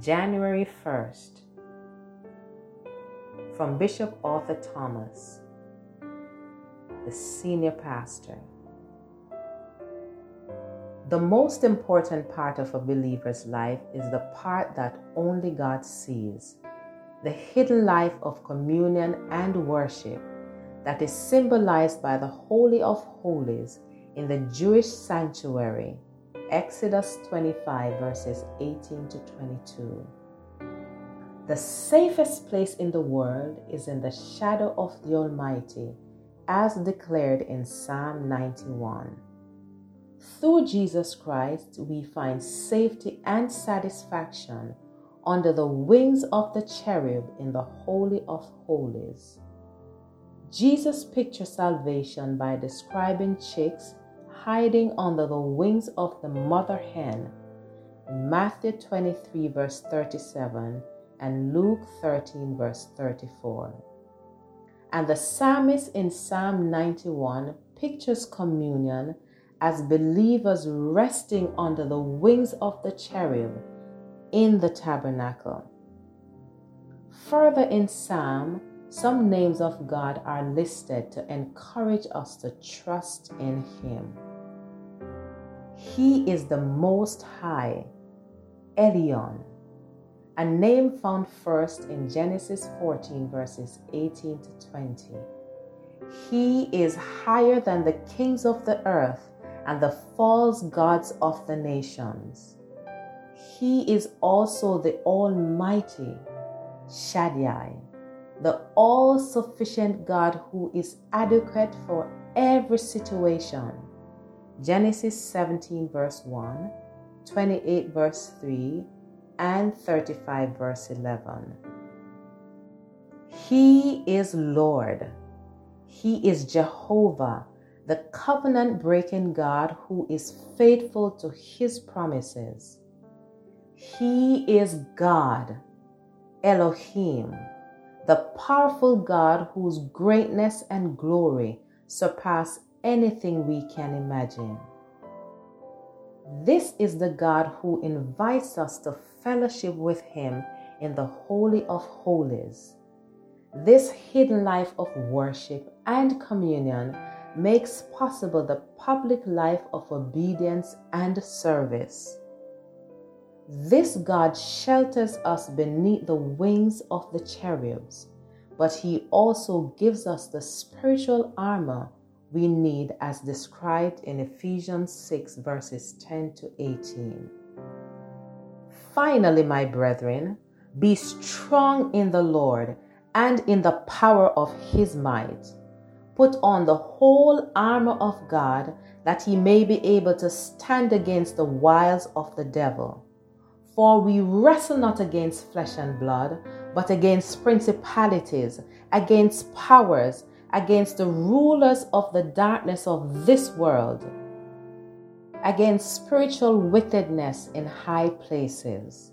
January 1st, from Bishop Arthur Thomas, the senior pastor. The most important part of a believer's life is the part that only God sees the hidden life of communion and worship that is symbolized by the Holy of Holies in the Jewish sanctuary. Exodus 25, verses 18 to 22. The safest place in the world is in the shadow of the Almighty, as declared in Psalm 91. Through Jesus Christ, we find safety and satisfaction under the wings of the cherub in the Holy of Holies. Jesus pictures salvation by describing chicks hiding under the wings of the mother hen in Matthew 23, verse 37, and Luke 13, verse 34. And the psalmist in Psalm 91 pictures communion as believers resting under the wings of the cherub in the tabernacle. Further in Psalm, some names of God are listed to encourage us to trust in Him. He is the Most High, Elyon, a name found first in Genesis 14, verses 18 to 20. He is higher than the kings of the earth and the false gods of the nations. He is also the Almighty, Shaddai, the all sufficient God who is adequate for every situation. Genesis 17, verse 1, 28, verse 3, and 35, verse 11. He is Lord. He is Jehovah, the covenant breaking God who is faithful to his promises. He is God, Elohim, the powerful God whose greatness and glory surpass anything we can imagine. This is the God who invites us to fellowship with Him in the Holy of Holies. This hidden life of worship and communion makes possible the public life of obedience and service. This God shelters us beneath the wings of the cherubs, but He also gives us the spiritual armor we need as described in Ephesians 6, verses 10 to 18. Finally, my brethren, be strong in the Lord and in the power of His might. Put on the whole armor of God that He may be able to stand against the wiles of the devil. For we wrestle not against flesh and blood, but against principalities, against powers, against the rulers of the darkness of this world, against spiritual wickedness in high places.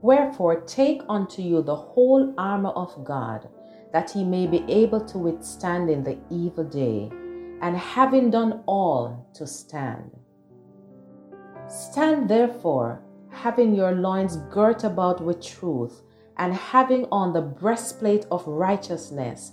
Wherefore, take unto you the whole armor of God, that he may be able to withstand in the evil day, and having done all, to stand. Stand therefore having your loins girt about with truth, and having on the breastplate of righteousness,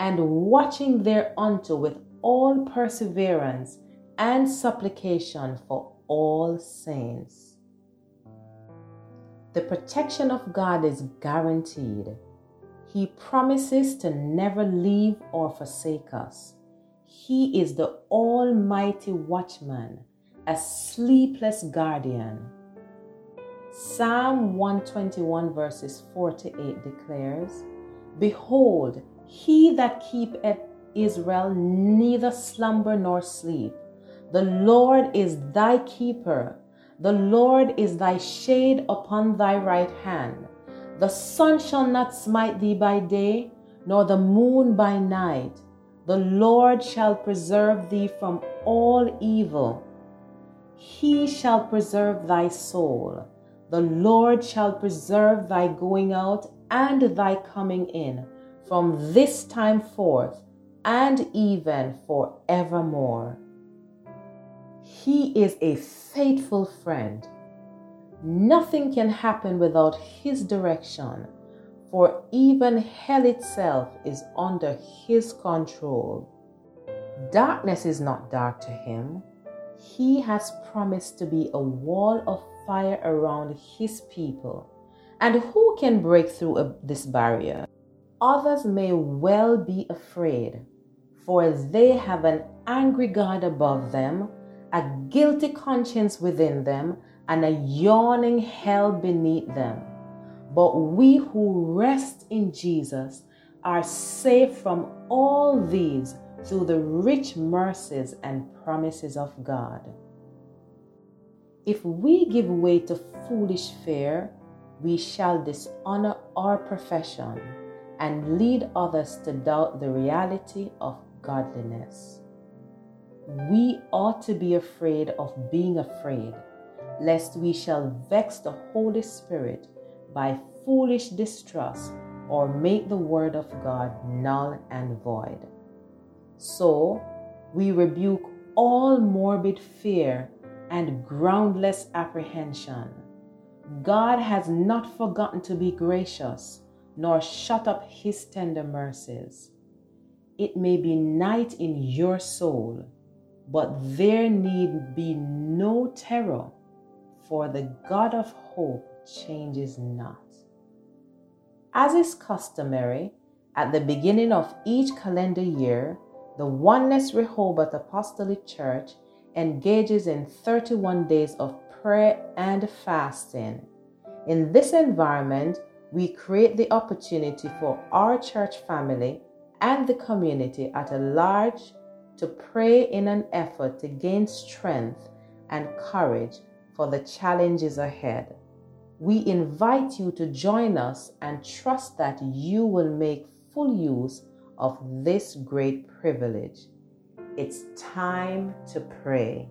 and watching thereunto with all perseverance and supplication for all saints. The protection of God is guaranteed. He promises to never leave or forsake us. He is the Almighty Watchman, a sleepless guardian Psalm 121, verses 4 to 8 declares, Behold, he that keepeth Israel neither slumber nor sleep. The Lord is thy keeper. The Lord is thy shade upon thy right hand. The sun shall not smite thee by day, nor the moon by night. The Lord shall preserve thee from all evil. He shall preserve thy soul. The Lord shall preserve thy going out and thy coming in from this time forth and even forevermore. He is a faithful friend. Nothing can happen without His direction, for even hell itself is under His control. Darkness is not dark to Him. He has promised to be a wall of fire around His people. And who can break through this barrier? Others may well be afraid, for they have an angry God above them, a guilty conscience within them, and a yawning hell beneath them. But we who rest in Jesus are safe from all these through the rich mercies and promises of God. If we give way to foolish fear, we shall dishonor our profession and lead others to doubt the reality of godliness. We ought to be afraid of being afraid, lest we shall vex the Holy Spirit by foolish distrust or make the word of God null and void. So, we rebuke all morbid fear and groundless apprehension. God has not forgotten to be gracious nor shut up his tender mercies. It may be night in your soul, but there need be no terror, for the God of hope changes not. As is customary, at the beginning of each calendar year, the Oneness Rehoboth Apostolic Church engages in 31 days of prayer and fasting. In this environment, we create the opportunity for our church family and the community at a large to pray in an effort to gain strength and courage for the challenges ahead. We invite you to join us and trust that you will make full use of this great privilege. It's time to pray.